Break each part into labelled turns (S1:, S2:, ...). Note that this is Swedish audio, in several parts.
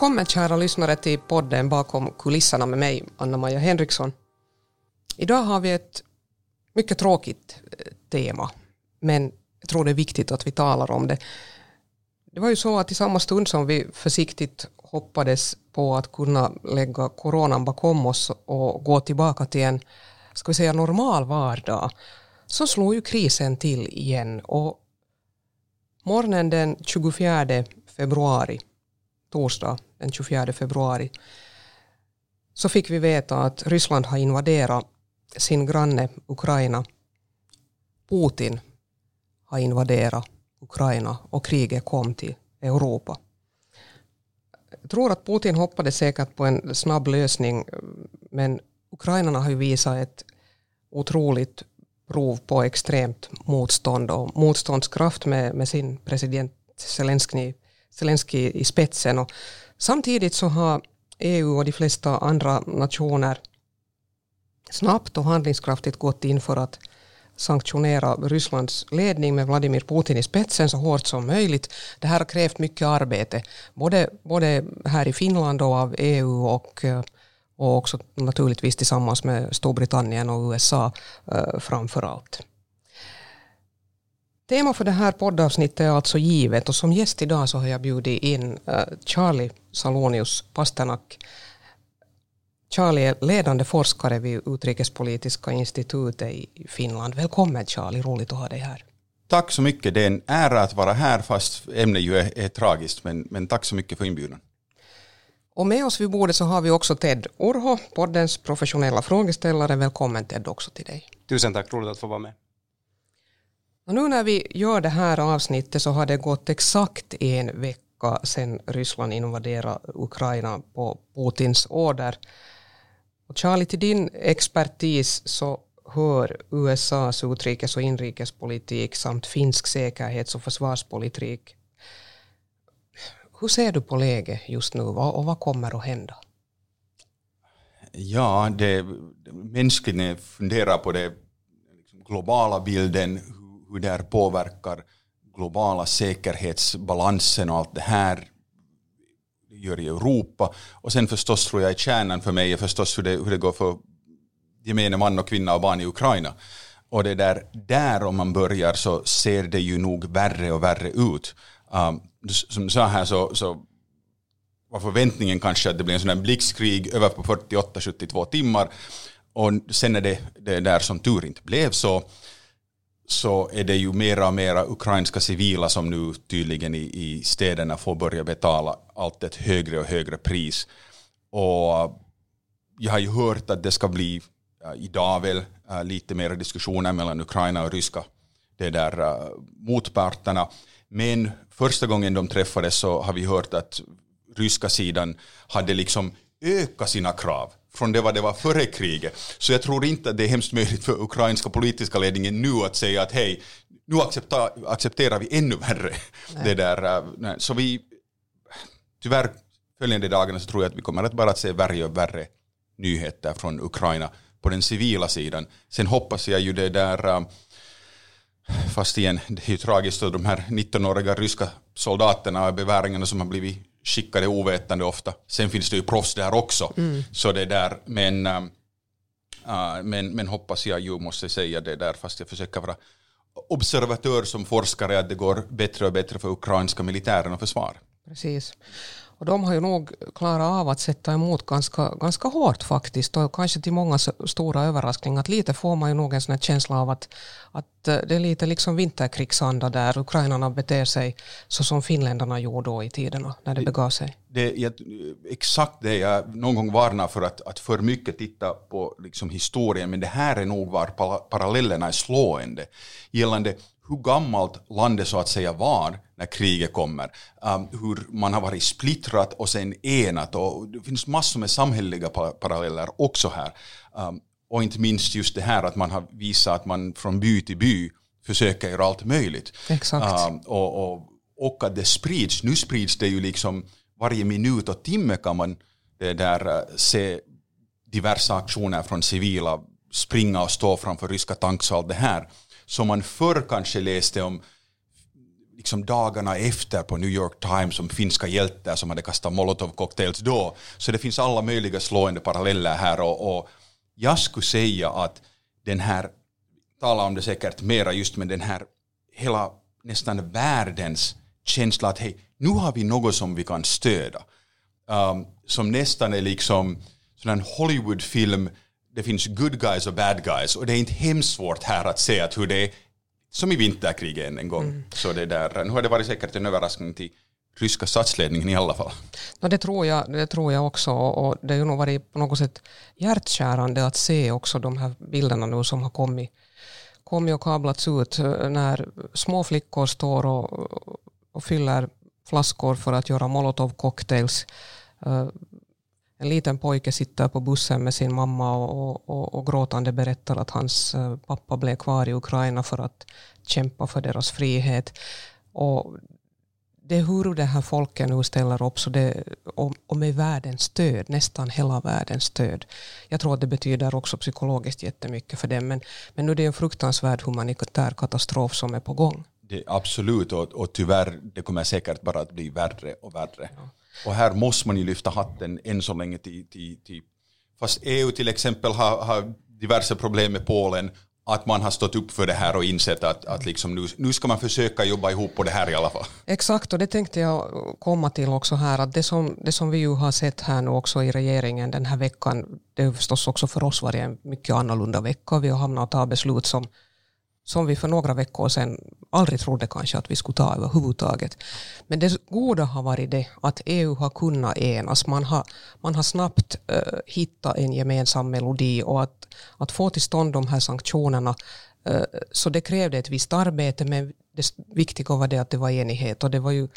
S1: Välkommen kära lyssnare till podden Bakom kulisserna med mig, Anna-Maja Henriksson. Idag har vi ett mycket tråkigt eh, tema, men jag tror det är viktigt att vi talar om det. Det var ju så att i samma stund som vi försiktigt hoppades på att kunna lägga coronan bakom oss och gå tillbaka till en ska vi säga, normal vardag så slog ju krisen till igen och morgonen den 24 februari, torsdag den 24 februari, så fick vi veta att Ryssland har invaderat sin granne Ukraina. Putin har invaderat Ukraina och kriget kom till Europa. Jag tror att Putin hoppades säkert på en snabb lösning men ukrainarna har ju visat ett otroligt prov på extremt motstånd och motståndskraft med, med sin president Zelensky, Zelensky i spetsen. Och samtidigt så har EU och de flesta andra nationer snabbt och handlingskraftigt gått in för att sanktionera Rysslands ledning med Vladimir Putin i spetsen så hårt som möjligt. Det här har krävt mycket arbete, både, både här i Finland och av EU och, eh, och också naturligtvis tillsammans med Storbritannien och USA eh, framför allt. Tema för det här poddavsnittet är alltså givet och som gäst idag så har jag bjudit in uh, Charlie Salonius Pasternak. Charlie är ledande forskare vid Utrikespolitiska institutet i Finland. Välkommen Charlie, roligt att ha dig här.
S2: Tack så mycket, det är en ära att vara här fast ämnet ju är, är tragiskt men, men tack så mycket för inbjudan.
S1: Och med oss vid bordet så har vi också Ted Urho, poddens professionella frågeställare. Välkommen Ted också till dig.
S3: Tusen tack, roligt att få vara med.
S1: Och nu när vi gör det här avsnittet så har det gått exakt en vecka sedan Ryssland invaderade Ukraina på Putins order. Och Charlie, till din expertis så hör USAs utrikes och inrikespolitik samt finsk säkerhets och försvarspolitik. Hur ser du på läget just nu och vad kommer att hända?
S2: Ja, det, mänskligen funderar på det liksom globala bilden, hur det här påverkar globala säkerhetsbalansen och allt det här gör i Europa. Och sen förstås tror jag kärnan för mig är förstås hur det, hur det går för gemene man och kvinna och barn i Ukraina. Och det där, där om man börjar så ser det ju nog värre och värre ut. Um, som du sa här så, så var förväntningen kanske att det blir en sån här blixtkrig över på 48-72 timmar. Och sen är det, det där som tur inte blev så så är det ju mera och mera ukrainska civila som nu tydligen i, i städerna får börja betala allt ett högre och högre pris. Och eh, jag har ju hört att det ska bli äh, idag väl äh, lite mer diskussioner mellan Ukraina och ryska det där äh, motparterna. Men första gången de träffades så har vi hört att ryska sidan hade liksom ökat sina krav från det vad det var före kriget. Så jag tror inte att det är hemskt möjligt för ukrainska politiska ledningen nu att säga att hej, nu accepterar vi ännu värre. Det där, nej. Så vi, tyvärr följande dagarna så tror jag att vi kommer att bara att se värre och värre nyheter från Ukraina på den civila sidan. Sen hoppas jag ju det där, äh, fast igen, det är ju tragiskt att de här 19-åriga ryska soldaterna och beväringarna som har blivit skickade ovetande ofta. Sen finns det ju proffs där också. Mm. Så det där, men, äh, men, men hoppas jag ju måste säga det där fast jag försöker vara observatör som forskare att det går bättre och bättre för ukrainska militären och försvar.
S1: Precis. Och de har ju nog klarat av att sätta emot ganska, ganska hårt faktiskt och kanske till många stora överraskningar. Att lite får man ju nog en sån känsla av att, att eh, det är lite liksom vinterkrigsanda där ukrainarna beter sig så som finländarna gjorde då i tiderna när det begav sig.
S2: Det, jag, exakt det jag någon gång varnar för att, att för mycket titta på liksom historien men det här är nog var parallellerna är slående gällande hur gammalt landet så att säga var när kriget kommer. Um, hur man har varit splittrat och sen enat och det finns massor med samhälleliga paralleller också här. Um, och inte minst just det här att man har visat att man från by till by försöker göra allt möjligt.
S1: Exakt. Um,
S2: och, och, och att det sprids. Nu sprids det ju liksom varje minut och timme kan man där uh, se diverse aktioner från civila springa och stå framför ryska tanks och allt det här som man förr kanske läste om liksom dagarna efter på New York Times som finska hjältar som hade kastat molotovcocktails då. Så det finns alla möjliga slående paralleller här och, och jag skulle säga att den här, tala om det säkert mera just men den här hela nästan världens känsla att hej, nu har vi något som vi kan stödja. Um, som nästan är liksom sån Hollywoodfilm, det finns good guys och bad guys och det är inte hemskt svårt här att se att hur det är som i vinterkriget än en gång. Mm. Så det där, nu har det varit säkert en överraskning till ryska statsledningen i alla fall.
S1: No, det, tror jag, det tror jag också och det har ju nog varit på något sätt hjärtkärande att se också de här bilderna nu som har kommit, kommit och kablats ut när små flickor står och, och fyller flaskor för att göra molotov cocktails. Uh, en liten pojke sitter på bussen med sin mamma och, och, och gråtande berättar att hans uh, pappa blev kvar i Ukraina för att kämpa för deras frihet. Och det är hur det här folket nu ställer upp så det, och, och med världens stöd, nästan hela världens stöd. Jag tror att det betyder också psykologiskt jättemycket för dem. Men, men nu är det en fruktansvärd humanitär katastrof som är på gång.
S2: Det, absolut, och, och tyvärr, det kommer säkert bara att bli värre och värre. Ja. Och här måste man ju lyfta hatten än så länge till, till, till fast EU till exempel har, har diverse problem med Polen att man har stått upp för det här och insett att, att liksom nu, nu ska man försöka jobba ihop på det här i alla fall.
S1: Exakt, och det tänkte jag komma till också här, att det som, det som vi ju har sett här nu också i regeringen den här veckan, det har förstås också för oss varit en mycket annorlunda vecka. Vi har hamnat och ta beslut som som vi för några veckor sedan aldrig trodde kanske att vi skulle ta överhuvudtaget. Men det goda har varit det att EU har kunnat enas. Man har, man har snabbt uh, hittat en gemensam melodi och att, att få till stånd de här sanktionerna uh, så det krävde ett visst arbete men det viktiga var det att det var enighet och det var ju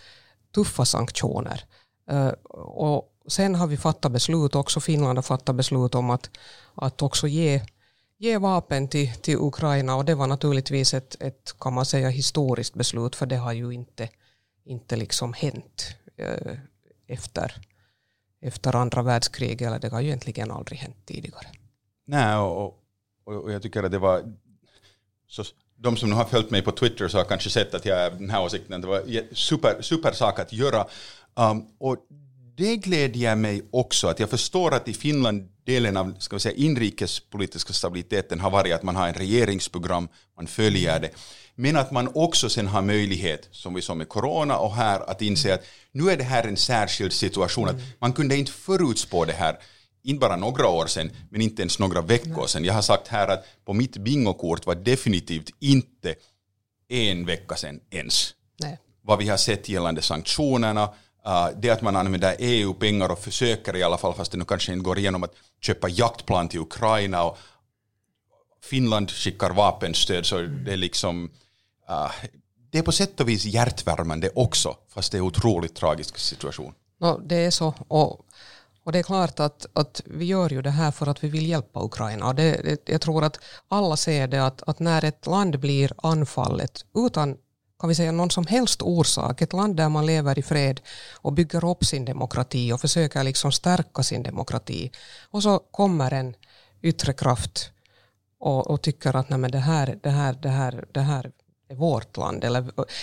S1: tuffa sanktioner. Uh, och sen har vi fattat beslut, också Finland har fattat beslut om att, att också ge ge vapen till, till Ukraina och det var naturligtvis ett, ett, kan man säga, historiskt beslut för det har ju inte, inte liksom hänt eh, efter, efter andra världskriget eller det har ju egentligen aldrig hänt tidigare.
S2: Nej, och, och, och jag tycker att det var så, de som nu har följt mig på Twitter så har kanske sett att jag är den här åsikten. Det var super, super sak att göra. Um, och det glädjer mig också att jag förstår att i Finland delen av ska vi säga, inrikespolitiska stabiliteten har varit att man har en regeringsprogram, man följer det. Men att man också sen har möjlighet, som vi sa med corona och här, att inse att nu är det här en särskild situation. Att man kunde inte förutspå det här, inte bara några år sedan, men inte ens några veckor sedan. Jag har sagt här att på mitt bingokort var definitivt inte en vecka sedan ens. Nej. Vad vi har sett gällande sanktionerna, Uh, det att man använder EU-pengar och försöker i alla fall, fast det nu kanske inte går igenom, att köpa jaktplan till Ukraina och Finland skickar vapenstöd så det är liksom uh, det är på sätt och vis hjärtvärmande också, fast det är en otroligt tragisk situation.
S1: No, det är så. Och, och det är klart att, att vi gör ju det här för att vi vill hjälpa Ukraina. Och det, det, jag tror att alla ser det att, att när ett land blir anfallet utan kan vi säga någon som helst orsak, ett land där man lever i fred och bygger upp sin demokrati och försöker liksom stärka sin demokrati. Och så kommer en yttre kraft och, och tycker att nej, men det, här, det, här, det, här, det här är vårt land. Eller,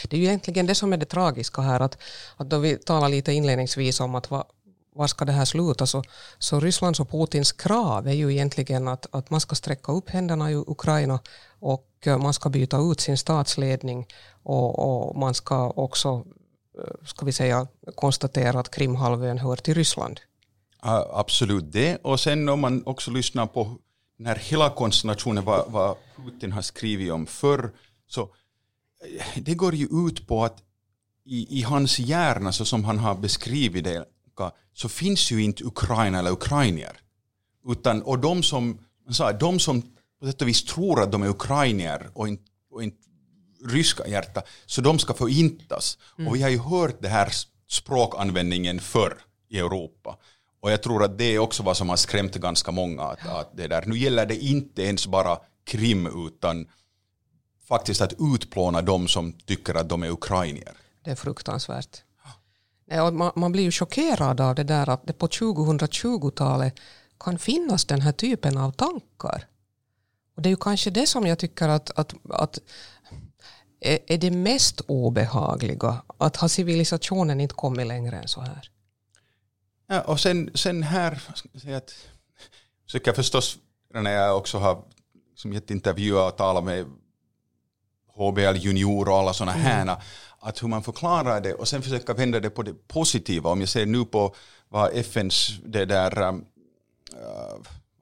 S1: det är ju egentligen det som är det tragiska här, att, att då vi talar lite inledningsvis om att vad, var ska det här sluta, så, så Rysslands och Putins krav är ju egentligen att, att man ska sträcka upp händerna i Ukraina och eh, man ska byta ut sin statsledning och, och man ska också eh, ska vi säga, konstatera att Krimhalvön hör till Ryssland.
S2: Absolut det. Och sen om man också lyssnar på den här hela konstellationen, vad, vad Putin har skrivit om förr, så eh, det går ju ut på att i, i hans hjärna, så som han har beskrivit det, så finns ju inte Ukraina eller ukrainier. Utan, och de som, sa, de som på sätt och vis tror att de är ukrainier och inte, och inte ryska hjärta, så de ska förintas. Mm. Och vi har ju hört det här språkanvändningen förr i Europa. Och jag tror att det är också vad som har skrämt ganska många. Att, att det där. Nu gäller det inte ens bara Krim utan faktiskt att utplåna de som tycker att de är ukrainier.
S1: Det är fruktansvärt. Man, man blir ju chockerad av det där att det på 2020-talet kan finnas den här typen av tankar. Och det är ju kanske det som jag tycker att, att, att är, det mest obehagliga att ha civilisationen inte kommit längre än så här?
S2: Ja, och sen, sen här, jag att, försöker förstås, när jag också har som gett intervjuer och talat med HBL Junior och alla sådana mm. Att hur man förklarar det och sen försöka vända det på det positiva. Om jag ser nu på vad FNs det där uh,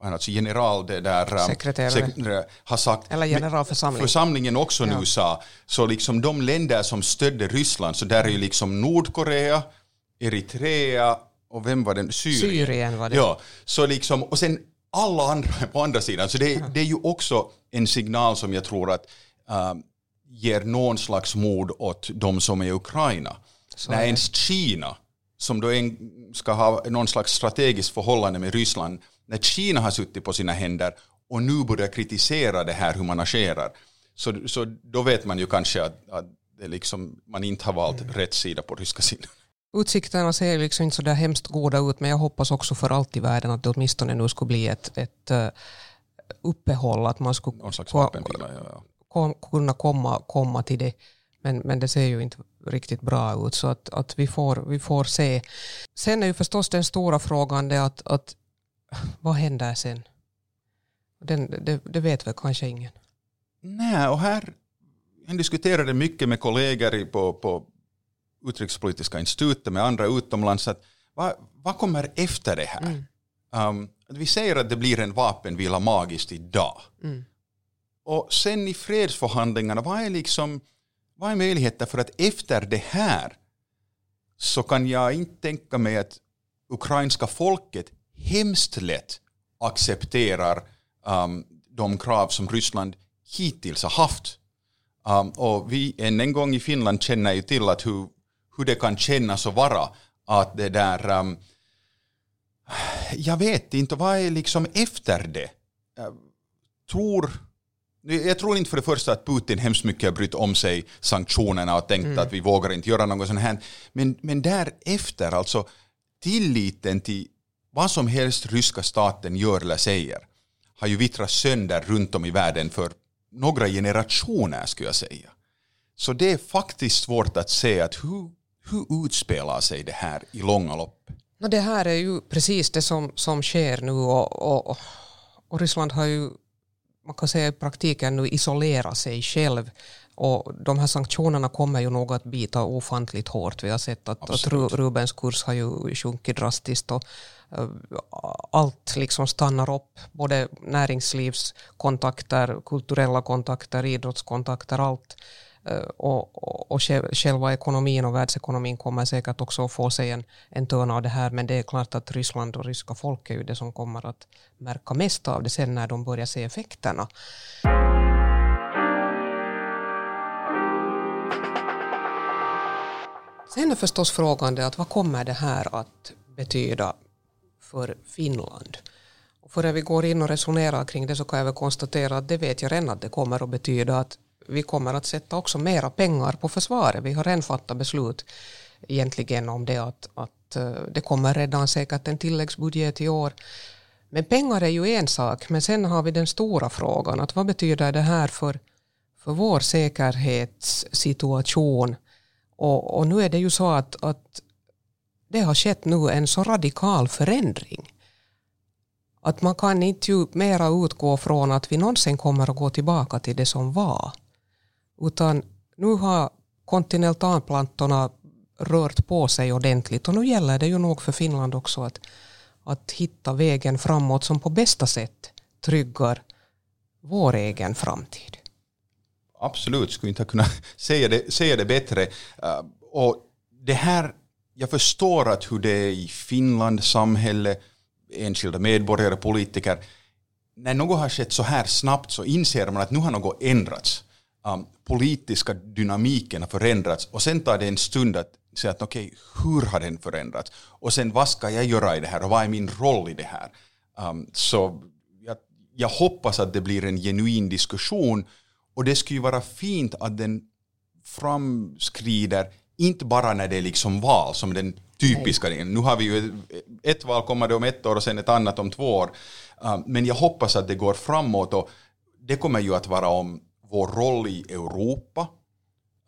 S2: alltså general det där
S1: um, sekreterare
S2: har sagt,
S1: eller generalförsamlingen
S2: församlingen också nu ja. sa, så liksom de länder som stödde Ryssland, så där är ju liksom Nordkorea, Eritrea och vem var den?
S1: Syrien. Syrien var det.
S2: Ja, så liksom, och sen alla andra på andra sidan. Så det, det är ju också en signal som jag tror att um, ger någon slags mod åt de som är i Ukraina. Så När ens Kina, som då en, ska ha någon slags strategiskt förhållande med Ryssland, när Kina har suttit på sina händer och nu börjar kritisera det här hur man agerar, så, så då vet man ju kanske att, att det liksom, man inte har valt mm. rätt sida på ryska sidan.
S1: Utsikterna ser liksom inte så där hemskt goda ut men jag hoppas också för allt i världen att det åtminstone nu skulle bli ett, ett uh, uppehåll, att man skulle
S2: Någon slags vapenvila, ja, ja
S1: kom, kunna komma, komma till det. Men, men det ser ju inte riktigt bra ut så att, att vi, får, vi får se. Sen är ju förstås den stora frågan det att, att vad händer sen? Den, det, det vet väl kanske ingen.
S2: Nej, och här jag diskuterade mycket med kollegor på, på Utrikespolitiska institutet med andra utomlands att vad, vad kommer efter det här? Mm. Um, vi säger att det blir en vapenvila magiskt idag. Mm. Och sen i fredsförhandlingarna, vad är, liksom, vad är möjligheten för att efter det här så kan jag inte tänka mig att ukrainska folket hemskt lätt accepterar um, de krav som Ryssland hittills har haft. Um, och vi än en gång i Finland känner ju till att hur, hur det kan kännas att vara att det där um, jag vet inte, vad är liksom efter det? Jag tror jag tror inte för det första att Putin hemskt mycket har brytt om sig sanktionerna och tänkt mm. att vi vågar inte göra något sånt här. Men, men därefter, alltså tilliten till vad som helst ryska staten gör eller säger har ju vittrat sönder runt om i världen för några generationer skulle jag säga. Så det är faktiskt svårt att se att hur, hur utspelar sig det här i långa lopp?
S1: No, det här är ju precis det som, som sker nu och, och, och Ryssland har ju man kan säga i praktiken nu isolera sig själv och de här sanktionerna kommer ju nog att bita ofantligt hårt. Vi har sett att, att Rubens kurs har ju sjunkit drastiskt och uh, allt liksom stannar upp. Både näringslivskontakter, kulturella kontakter, idrottskontakter, allt. Och, och, och själva ekonomin och världsekonomin kommer säkert också att få sig en, en törn av det här men det är klart att Ryssland och ryska folk är ju det som kommer att märka mest av det sen när de börjar se effekterna. Sen är förstås frågan det att vad kommer det här att betyda för Finland? Och före vi går in och resonerar kring det så kan jag väl konstatera att det vet jag redan att det kommer att betyda att vi kommer att sätta också mera pengar på försvaret. Vi har redan fattat beslut egentligen om det att, att eh, det kommer redan säkert en tilläggsbudget i år. Men pengar är ju en sak, men sen har vi den stora frågan att vad betyder det här för, för vår säkerhetssituation? Och, och nu är det ju så att, att det har skett nu en så radikal förändring att man kan inte ju mera utgå från att vi någonsin kommer att gå tillbaka till det som var. Utan nu har kontinentalplantorna rört på sig ordentligt och nu gäller det ju nog för Finland också att, att hitta vägen framåt som på bästa sätt tryggar vår egen framtid.
S2: Absolut, skulle inte kunna säga det, säga det bättre. Uh, och det här, jag förstår att hur det är i Finland, samhälle, enskilda medborgare, politiker. När något har skett så här snabbt så inser man att nu har något ändrats um, politiska dynamiken har förändrats och sen tar det en stund att säga att okej, okay, hur har den förändrats? Och sen vad ska jag göra i det här och vad är min roll i det här? Um, så jag, jag hoppas att det blir en genuin diskussion och det skulle ju vara fint att den framskrider inte bara när det är liksom val som den typiska Nej. Nu har vi ju ett val kommer det om ett år och sen ett annat om två år. Um, men jag hoppas att det går framåt och det kommer ju att vara om vår roll i Europa,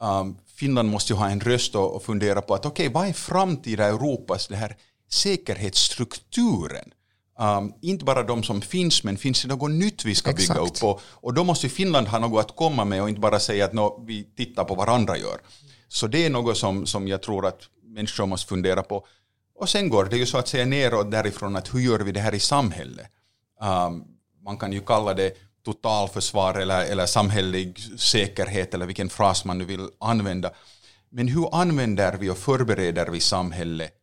S2: um, Finland måste ju ha en röst och, och fundera på att okej, okay, vad är framtida Europas det här säkerhetsstrukturen? Um, inte bara de som finns, men finns det något nytt vi ska bygga upp? Och, och då måste Finland ha något att komma med och inte bara säga att no, vi tittar på vad andra gör. Så det är något som, som jag tror att människor måste fundera på. Och sen går det ju så att säga neråt därifrån att hur gör vi det här i samhället? Um, man kan ju kalla det totalförsvar eller, eller samhällelig säkerhet eller vilken fras man nu vill använda. Men hur använder vi och förbereder vi samhället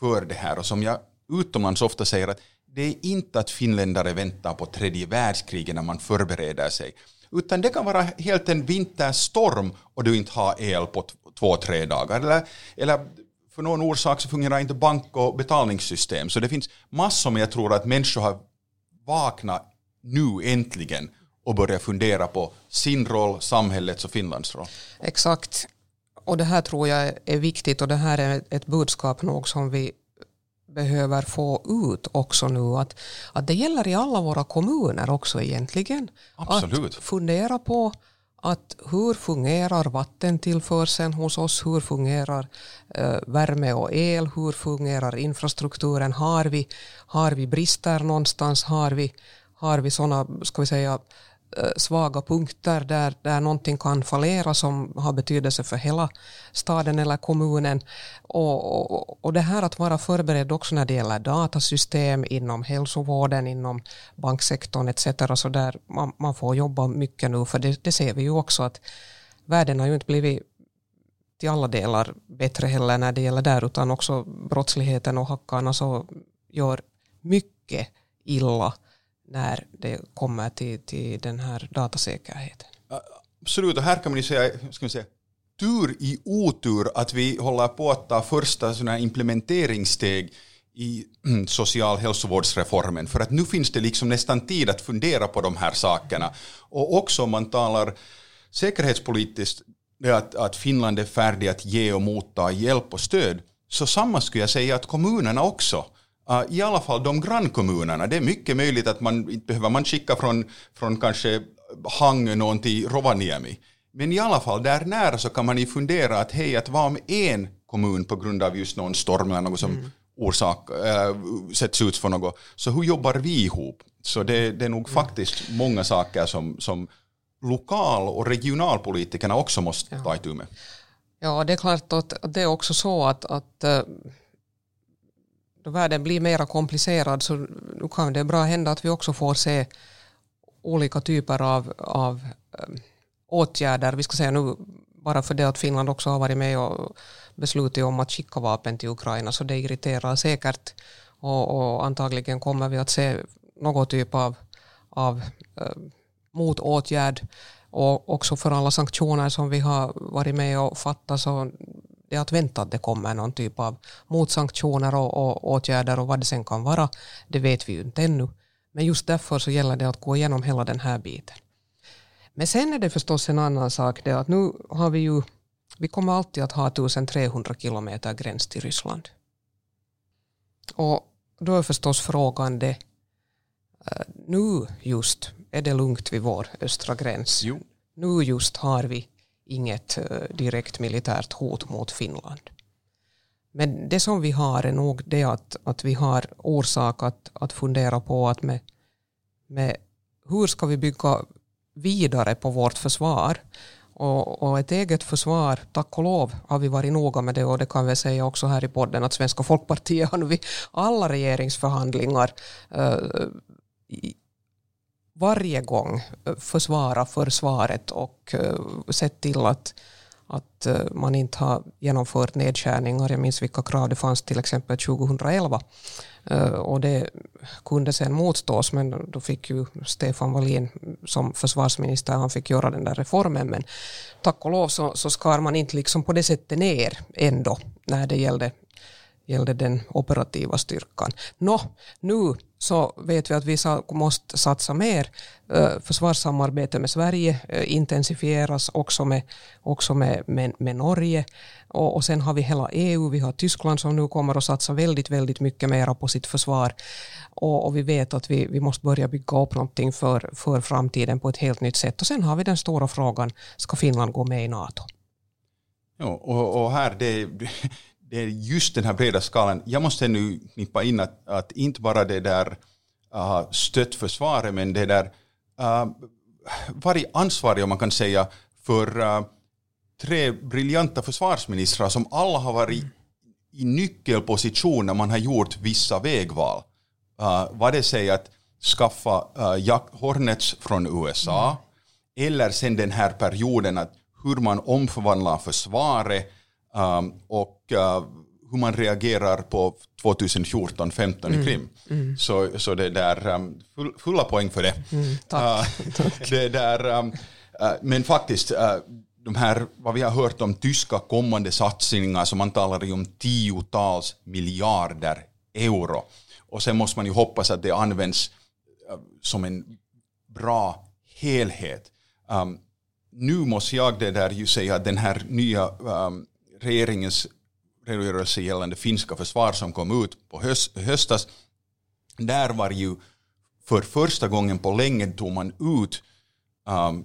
S2: för det här? Och som jag utomlands ofta säger att det är inte att finländare väntar på tredje världskriget när man förbereder sig. Utan det kan vara helt en vinterstorm och du inte har el på två, tre dagar. Eller, eller för någon orsak så fungerar inte bank och betalningssystem. Så det finns massor men jag tror att människor har vaknat nu äntligen och börjat fundera på sin roll, samhällets och Finlands roll.
S1: Exakt. Och det här tror jag är viktigt och det här är ett budskap nog som vi behöver få ut också nu att, att det gäller i alla våra kommuner också egentligen.
S2: Absolut.
S1: Att fundera på att hur fungerar vattentillförseln hos oss, hur fungerar eh, värme och el, hur fungerar infrastrukturen, har vi, har vi brister någonstans, har vi, har vi sådana, ska vi säga, eh, svaga punkter där, där någonting kan fallera som har betydelse för hela staden eller kommunen. Och, och, och det här att vara förberedd också när det gäller datasystem inom hälsovården, inom banksektorn etc. Så där man, man får jobba mycket nu för det, det ser vi ju också att världen har ju inte blivit till alla delar bättre heller när det gäller där utan också brottsligheten och hackarna så gör mycket illa när det kommer till, till den här datasäkerheten.
S2: Absolut, och här kan man ju säga, ska man säga tur i otur att vi håller på att ta första såna implementeringssteg i mm, social hälsovårdsreformen för att nu finns det liksom nästan tid att fundera på de här sakerna och också om man talar säkerhetspolitiskt att, att Finland är färdig att ge och motta hjälp och stöd så samma skulle jag säga att kommunerna också Uh, I alla fall de grannkommunerna. Det är mycket möjligt att man inte behöver man skicka från, från kanske Hangön till Rovaniemi. Men i alla fall där nära så kan man ju fundera att hej, att vara om en kommun på grund av just någon storm eller något som mm. orsak, äh, sätts ut för något. Så hur jobbar vi ihop? Så det, det är nog mm. faktiskt många saker som, som lokal och regionalpolitikerna också måste ja. ta itu med.
S1: Ja, det är klart att det är också så att, att eh, då världen blir mer komplicerad så nu kan det bra hända att vi också får se olika typer av, av ehm, åtgärder. Vi ska säga nu bara för det att Finland också har varit med och beslutat om att skicka vapen till Ukraina så det irriterar säkert och, och antagligen kommer vi att se någon typ av, av um, motåtgärd och också för alla sanktioner som vi har varit med och fattat så det är att vänta att det kommer någon typ av motsanktioner och, och åtgärder och vad det sen kan vara, det vet vi ju inte ännu. Men just därför så gäller det att gå igenom hela den här biten. Men sen är det förstås en annan sak, det att nu har vi ju, vi kommer alltid att ha 1300 kilometer gräns till Ryssland. Och då är förstås frågan det, eh, nu just är det lugnt vid vår östra gräns. Jo. Nu just har vi inget eh, direkt militärt hot mot Finland. Men det som vi har är nog det att, att vi har orsak att, att fundera på att med, med hur ska vi bygga vidare på vårt försvar och, och, ett eget försvar, tack och lov, har vi varit noga med det och det kan vi säga också här i podden att Svenska folkpartiet har nu vid alla regeringsförhandlingar uh, varje gång eh, försvara försvaret och eh, sett till att, att eh, man inte har genomfört nedskärningar. Jag minns vilka krav det fanns till exempel 2011. Och det kunde sen motstås men då fick ju Stefan Wallin som försvarsminister han fick göra den där reformen men tack och lov så, så skar man inte liksom på det sättet ner ändå när det gällde gällde den operativa styrkan. Nå, nu så vet vi att vi måste satsa mer. Försvarssamarbete med Sverige intensifieras också med, också med, med, med Norge. Och, och, sen har vi hela EU, vi har Tyskland som nu kommer att satsa väldigt, väldigt mycket mer på sitt försvar. Och, och, vi vet att vi, vi måste börja bygga upp någonting för, för framtiden på ett helt nytt sätt. Och sen har vi den stora frågan, ska Finland gå med i NATO?
S2: Ja, och, och här, det, det är just den här breda skalan. Jag måste nu knippa in att, att inte bara det där uh, stött försvaret, men det där uh, varit ansvarig, om man kan säga, för uh, tre briljanta försvarsministrar som alla har varit i nyckelposition när man har gjort vissa vägval. Uh, vad det säger att skaffa uh, Jack Hornets från USA, mm. eller sen den här perioden att hur man omförvandlar försvaret um, och uh, hur man reagerar på 2014-15 mm. i Krim. Mm. Så, så det där, um, full, fulla poäng för det.
S1: Mm, tack. Uh,
S2: det där um, uh, men faktiskt, de här, vad vi har hört om tyska kommande satsningar, så man talar ju om tiotals miljarder euro. Och sen måste man ju hoppas att det används som en bra helhet. Um, nu måste jag det där ju säga att den här nya um, regeringens redogörelse gällande finska försvar som kom ut på höst, höstas, där var ju för första gången på länge tog man ut um,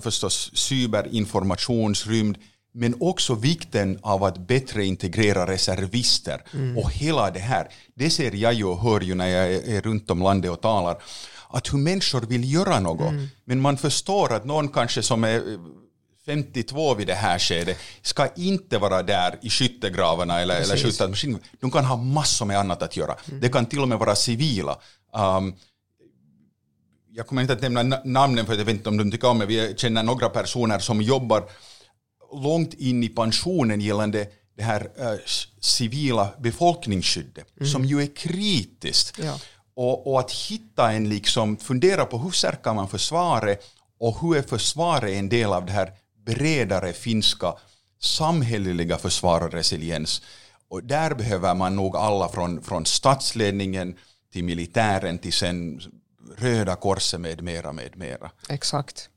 S2: förstås cyberinformationsrymd, men också vikten av att bättre integrera reservister mm. och hela det här. Det ser jag ju och hör ju när jag är runt om landet och talar, att hur människor vill göra något, mm. men man förstår att någon kanske som är 52 vid det här skedet ska inte vara där i skyttegravarna eller, eller skjuta maskin. De kan ha massor med annat att göra. Mm. Det kan till och med vara civila. Um, jag kommer inte att nämna namnen för jag vet inte om de tycker om mig. Vi känner några personer som jobbar långt in i pensionen gällande det här uh, civila befolkningsskyddet mm. som ju är kritiskt. Ja. Och, och, att hitta en, liksom, fundera på hur stärker man försvaret och hur är försvaret en del av det här bredare finska samhälleliga försvar och resiliens. Och där behöver man nog alla från, från statsledningen till militären till sen Röda korset med mera, med mera.
S1: Exakt.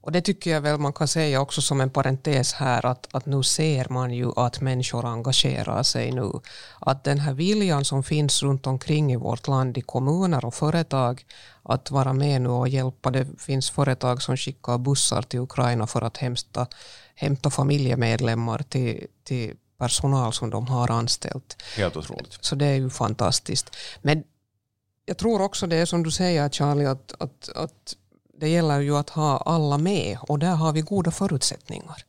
S1: Och det tycker jag väl man kan säga också som en parentes här att, att nu ser man ju att människor engagerar sig nu. Att den här viljan som finns runt omkring i vårt land i kommuner och företag att vara med nu och hjälpa. Det finns företag som skickar bussar till Ukraina för att hämta, hämta familjemedlemmar till, till personal som de har anställt.
S2: Helt otroligt.
S1: Så det är ju fantastiskt. Men jag tror också det är som du säger Charlie att, att, att det gäller ju att ha alla med och där har vi goda förutsättningar.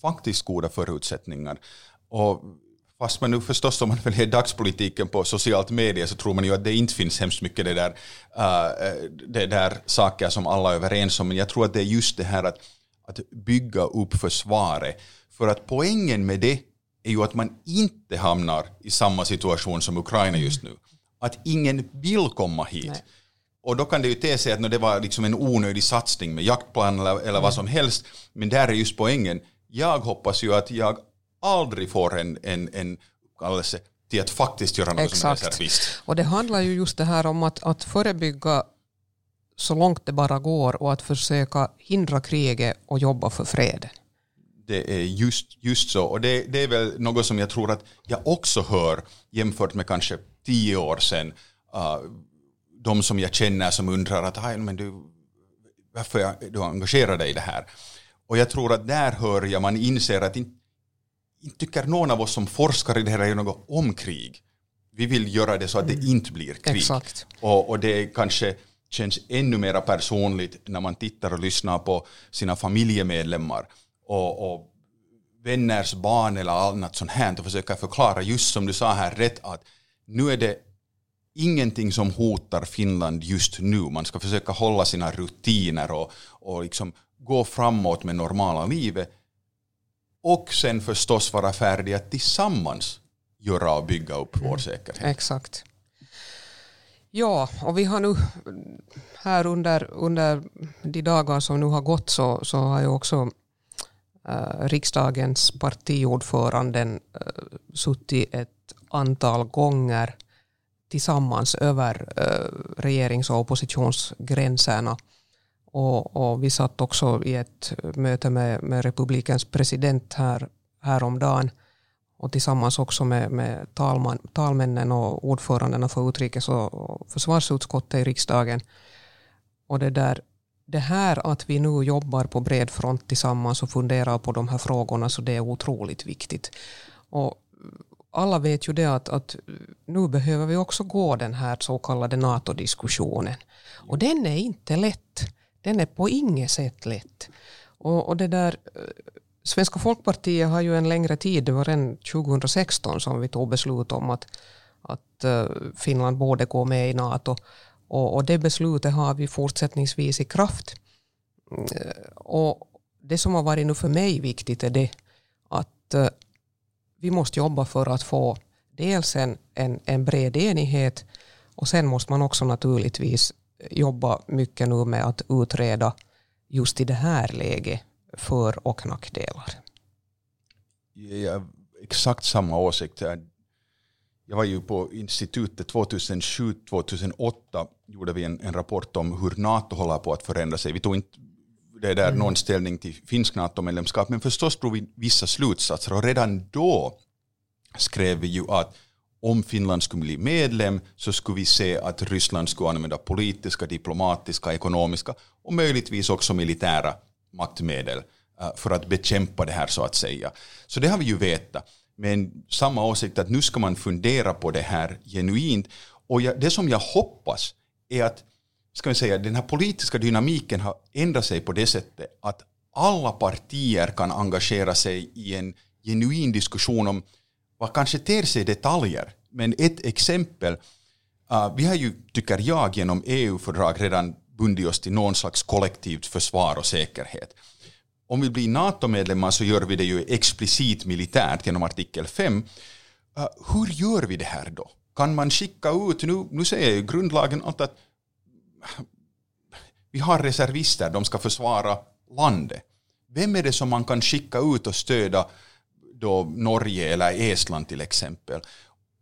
S2: Faktiskt goda förutsättningar. Och fast man nu förstås om man följer dagspolitiken på socialt media så tror man ju att det inte finns hemskt mycket det där, uh, det där saker som alla är överens om. Men jag tror att det är just det här att, att bygga upp försvaret. För att poängen med det är ju att man inte hamnar i samma situation som Ukraina just nu. Att ingen vill komma hit. Nej. Och då kan det ju te sig att det var liksom en onödig satsning med jaktplan eller, eller vad som helst. Men där är just poängen. Jag hoppas ju att jag aldrig får en, en, en kallelse till att faktiskt göra något Exakt. som reservist.
S1: Och det handlar ju just det här om att, att förebygga så långt det bara går och att försöka hindra kriget och jobba för freden.
S2: Det är just, just så. Och det, det är väl något som jag tror att jag också hör jämfört med kanske tio år sedan. Uh, de som jag känner som undrar att men du, varför är du engagerad dig i det här? Och jag tror att där hör jag, man inser att inte, inte tycker någon av oss som forskar i det här är något om krig. Vi vill göra det så att det mm. inte blir krig.
S1: Exakt.
S2: Och, och det kanske känns ännu mer personligt när man tittar och lyssnar på sina familjemedlemmar och, och vänners barn eller annat sånt här och försöker förklara just som du sa här rätt att nu är det ingenting som hotar Finland just nu. Man ska försöka hålla sina rutiner och, och liksom gå framåt med normala livet. Och sen förstås vara färdiga tillsammans göra och bygga upp vår säkerhet.
S1: Exakt. Ja, och vi har nu här under, under de dagar som nu har gått så, så har ju också äh, riksdagens partiordföranden äh, suttit ett antal gånger tillsammans över eh, regerings och oppositionsgränserna. Och, och, vi satt också i ett möte med, med republikens president här, häromdagen och tillsammans också med, med talman, talmännen och ordförandena för utrikes och försvarsutskottet i riksdagen. Och det där, det här att vi nu jobbar på bred front tillsammans och funderar på de här frågorna så det är otroligt viktigt. Och alla vet ju det att, att nu behöver vi också gå den här så kallade NATO-diskussionen. Och den är inte lätt. Den är på inget sätt lätt. Och, och det där, eh, Svenska folkpartiet har ju en längre tid, det var redan 2016 som vi tog beslut om att, att eh, Finland borde gå med i NATO. Och, och det beslutet har vi fortsättningsvis i kraft. Mm, eh, och det som har varit nu för mig viktigt är det att vi måste jobba för att få dels en, en, en bred enighet och sen måste man också naturligtvis jobba mycket nu med att utreda just i det här läget för och nackdelar.
S2: Jag har exakt samma åsikt. Jag var ju på institutet 2007-2008 gjorde vi en, en, rapport om hur NATO håller på att förändra sig. Vi tog inte det där mm. någon ställning till finsk NATO-medlemskap, men förstås drog vi vissa slutsatser och redan då skrev vi ju att om Finland skulle bli medlem så skulle vi se att Ryssland skulle använda politiska, diplomatiska, ekonomiska och möjligtvis också militära maktmedel eh, för att bekämpa det här så att säga. Så det har vi ju vetat. Men samma åsikt att nu ska man fundera på det här genuint. Och jag, det som jag hoppas är att ska vi säga, den här politiska dynamiken har ändrat sig på det sättet att alla partier kan engagera sig i en genuin diskussion om vad kanske ter sig detaljer. Men ett exempel, uh, vi har ju, tycker jag, genom EU-fördrag redan bundit oss till någon slags kollektivt försvar och säkerhet. Om vi blir NATO-medlemmar så gör vi det ju explicit militärt genom artikel 5. Uh, hur gör vi det här då? Kan man skicka ut, nu, nu säger ju grundlagen att vi har reservister, de ska försvara landet. Vem är det som man kan skicka ut och stödja då Norge eller Estland till exempel?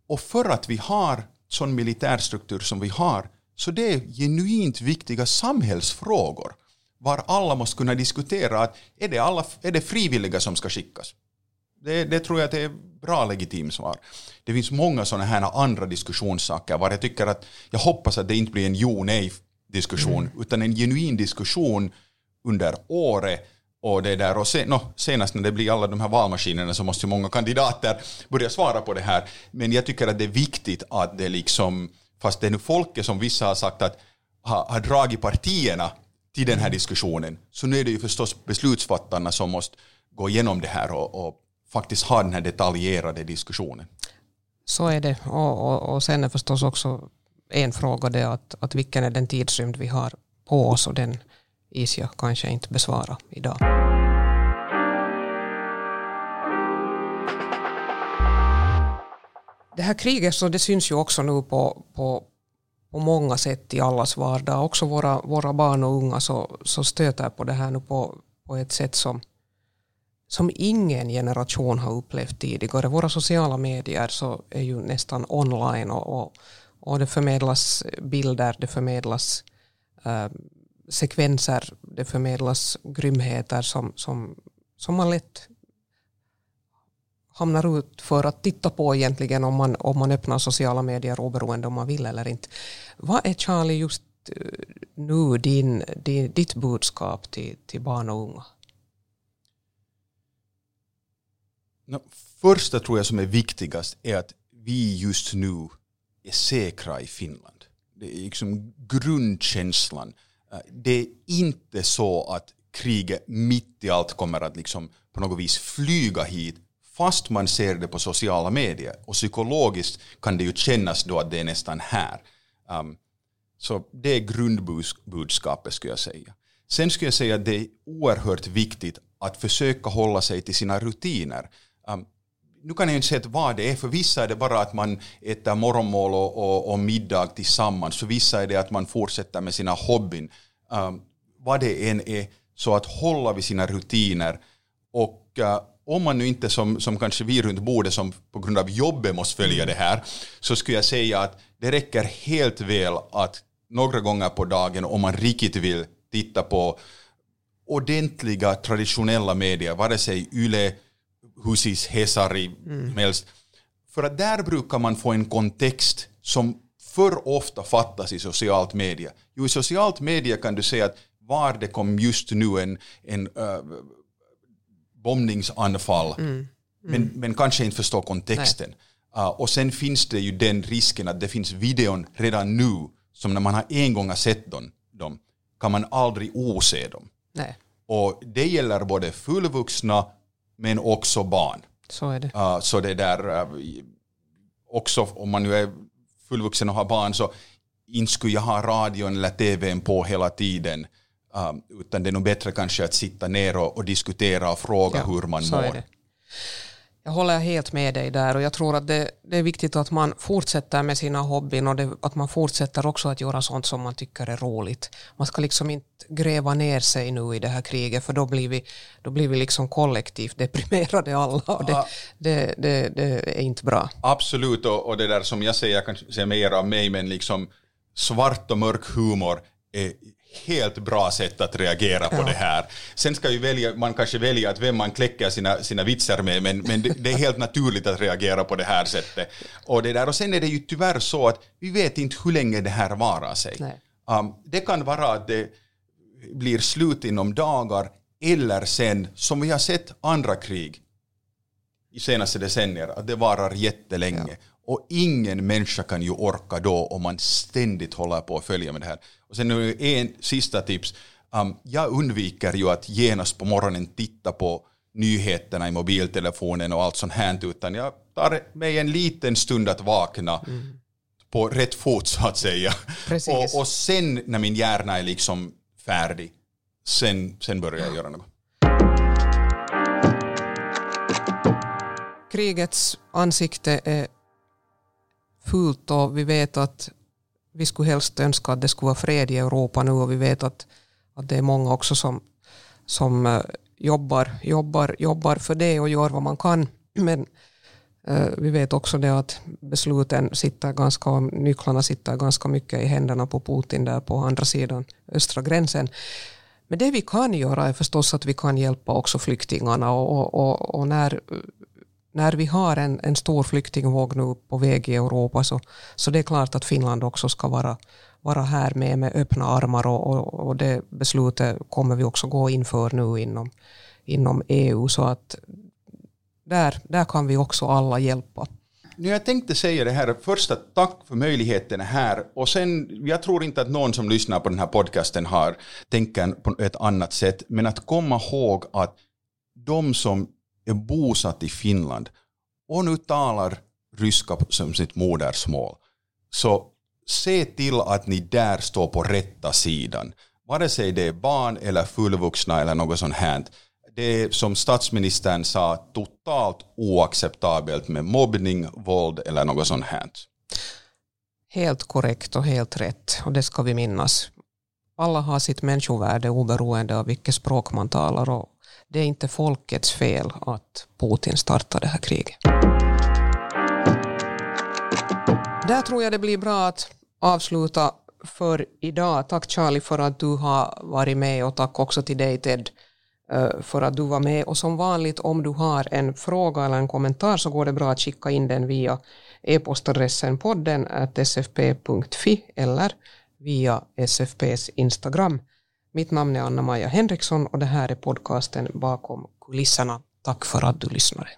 S2: Och för att vi har sån militärstruktur som vi har så det är genuint viktiga samhällsfrågor var alla måste kunna diskutera att är det, alla, är det frivilliga som ska skickas? Det, det tror jag att det är bra legitimt svar. Det finns många sådana här andra diskussionssaker var jag tycker att jag hoppas att det inte blir en jo-nej diskussion mm. utan en genuin diskussion under året och det där och sen, no, senast när det blir alla de här valmaskinerna så måste ju många kandidater börja svara på det här. Men jag tycker att det är viktigt att det liksom, fast det är nu folket som vissa har sagt att har, har dragit partierna till den här diskussionen, så nu är det ju förstås beslutsfattarna som måste gå igenom det här och, och faktiskt ha den här detaljerade diskussionen.
S1: Så är det. Och, och, och sen är förstås också en fråga det att, att vilken är den tidsrymd vi har på oss och den is jag kanske inte besvara idag. Det här kriget så det syns ju också nu på, på, på många sätt i allas vardag. Också våra, våra barn och unga så, så stöter på det här nu på, på ett sätt som, som ingen generation har upplevt tidigare. Våra sociala medier så är ju nästan online och, och, och det förmedlas bilder, det förmedlas eh, sekvenser, det förmedlas grymheter som, som, som man lätt hamnar ut för att titta på egentligen om man, om man öppnar sociala medier oberoende om man vill eller inte. Vad är Charlie just eh, nu din, din, ditt budskap till, till barn och unga?
S2: No, första tror jag som är viktigast är att vi just nu är säkra i Finland. Det är liksom grundkänslan eh, det är inte så att kriget mitt i allt kommer att liksom på något vis flyga hit fast man ser det på sociala medier. Och psykologiskt kan det ju kännas då att det är nästan här. Um, så det är grundbudskapet skulle jag säga. Sen skulle jag säga att det är oerhört viktigt att försöka hålla sig till sina rutiner. Um, nu kan jag inte säga vad det är, för vissa är det bara att man äter morgonmål och, och, och middag tillsammans, för vissa är det att man fortsätter med sina hobbyn. Um, vad det än är, så att hålla vid sina rutiner och uh, om man nu inte som, som kanske vi runt bordet som på grund av jobbet måste följa mm. det här så skulle jag säga att det räcker helt väl att några gånger på dagen om man riktigt vill titta på ordentliga traditionella medier, vare sig Yle, Husis, Hesari, mm. helst. För att där brukar man få en kontext som för ofta fattas i socialt media. Jo, i socialt media kan du säga att var det kom just nu en, en uh, bombningsanfall, mm. Mm. Men, men kanske inte förstår kontexten. Uh, och sen finns det ju den risken att det finns videon redan nu, som när man har en gång har sett dem, dem kan man aldrig ose dem.
S1: Nej.
S2: Och det gäller både fullvuxna men också barn.
S1: Så är det.
S2: Uh, så det där, uh, också om man nu är fullvuxen och har barn så inte skulle jag ha radion eller tvn på hela tiden. Um, utan det är nog bättre kanske att sitta ner och, och diskutera och fråga ja, hur man mår.
S1: Jag håller helt med dig där och jag tror att det, det är viktigt att man fortsätter med sina hobbyn och det, att man fortsätter också att göra sånt som man tycker är roligt. Man ska liksom inte gräva ner sig nu i det här kriget för då blir vi, då blir vi liksom kollektivt deprimerade alla och det, det, det, det, är inte bra.
S2: Absolut och, och det där som jag säger, jag kan säga mer av mig men liksom svart och mörk humor är helt bra sätt att reagera på ja. det här. Sen ska ju välja, man kanske välja att vem man kläcker sina, sina vitsar med, men, men det, det, är helt naturligt att reagera på det här sättet. Och, det där, och sen är det ju tyvärr så att vi vet inte hur länge det här varar sig. Um, det kan vara att det blir slut inom dagar, eller sen, som vi har sett andra krig i senaste decennier, att det varar jättelänge. Ja. Och ingen människa kan ju orka då om man ständigt håller på att följa med det här. Och sen en sista tips. Um, jag undviker ju att genast på morgonen titta på nyheterna i mobiltelefonen och allt sånt här utan jag tar mig en liten stund att vakna mm. på rätt fot så att säga. Och, och sen när min hjärna är liksom färdig, sen, sen börjar jag göra något.
S1: Krigets ansikte är fult och vi vet att vi skulle helst önska att det skulle vara fred i Europa nu och vi vet att, att det är många också som, som eh, jobbar, jobbar, jobbar för det och gör vad man kan. Men eh, vi vet också det att besluten sitter ganska, nycklarna sitter ganska mycket i händerna på Putin där på andra sidan östra gränsen. Men det vi kan göra är förstås att vi kan hjälpa också flyktingarna och, och, och när när vi har en, en stor flyktingvåg nu på väg i Europa så, så det är klart att Finland också ska vara, vara här med, med öppna armar och, och, och det beslutet kommer vi också gå inför nu inom, inom EU så att där, där kan vi också alla hjälpa.
S2: Nu jag tänkte säga det här, första tack för möjligheten här. Och sen, jag tror inte att någon som lyssnar på den här podcasten har tänker på ett annat sätt, men att komma ihåg att de som är bosatt i Finland och nu talar ryska som sitt modersmål, så se till att ni där står på rätta sidan. Vare sig det är barn eller fullvuxna eller något sånt här. Det är som statsministern sa totalt oacceptabelt med mobbning, våld eller något sånt här.
S1: Helt korrekt och helt rätt och det ska vi minnas. Alla har sitt människovärde oberoende av vilket språk man talar och det är inte folkets fel att Putin startar det här kriget. Där tror jag det blir bra att avsluta för idag. Tack Charlie för att du har varit med och tack också till dig Ted eh, för att du var med. Och som vanligt om du har en fråga eller en kommentar så går det bra att skicka in den via e-postadressen podden sfp.fi eller via SFPs Instagram. Mitt namn är Anna-Maja Henriksson och det här är podcasten Bakom kulisserna. Tack för att du lyssnade.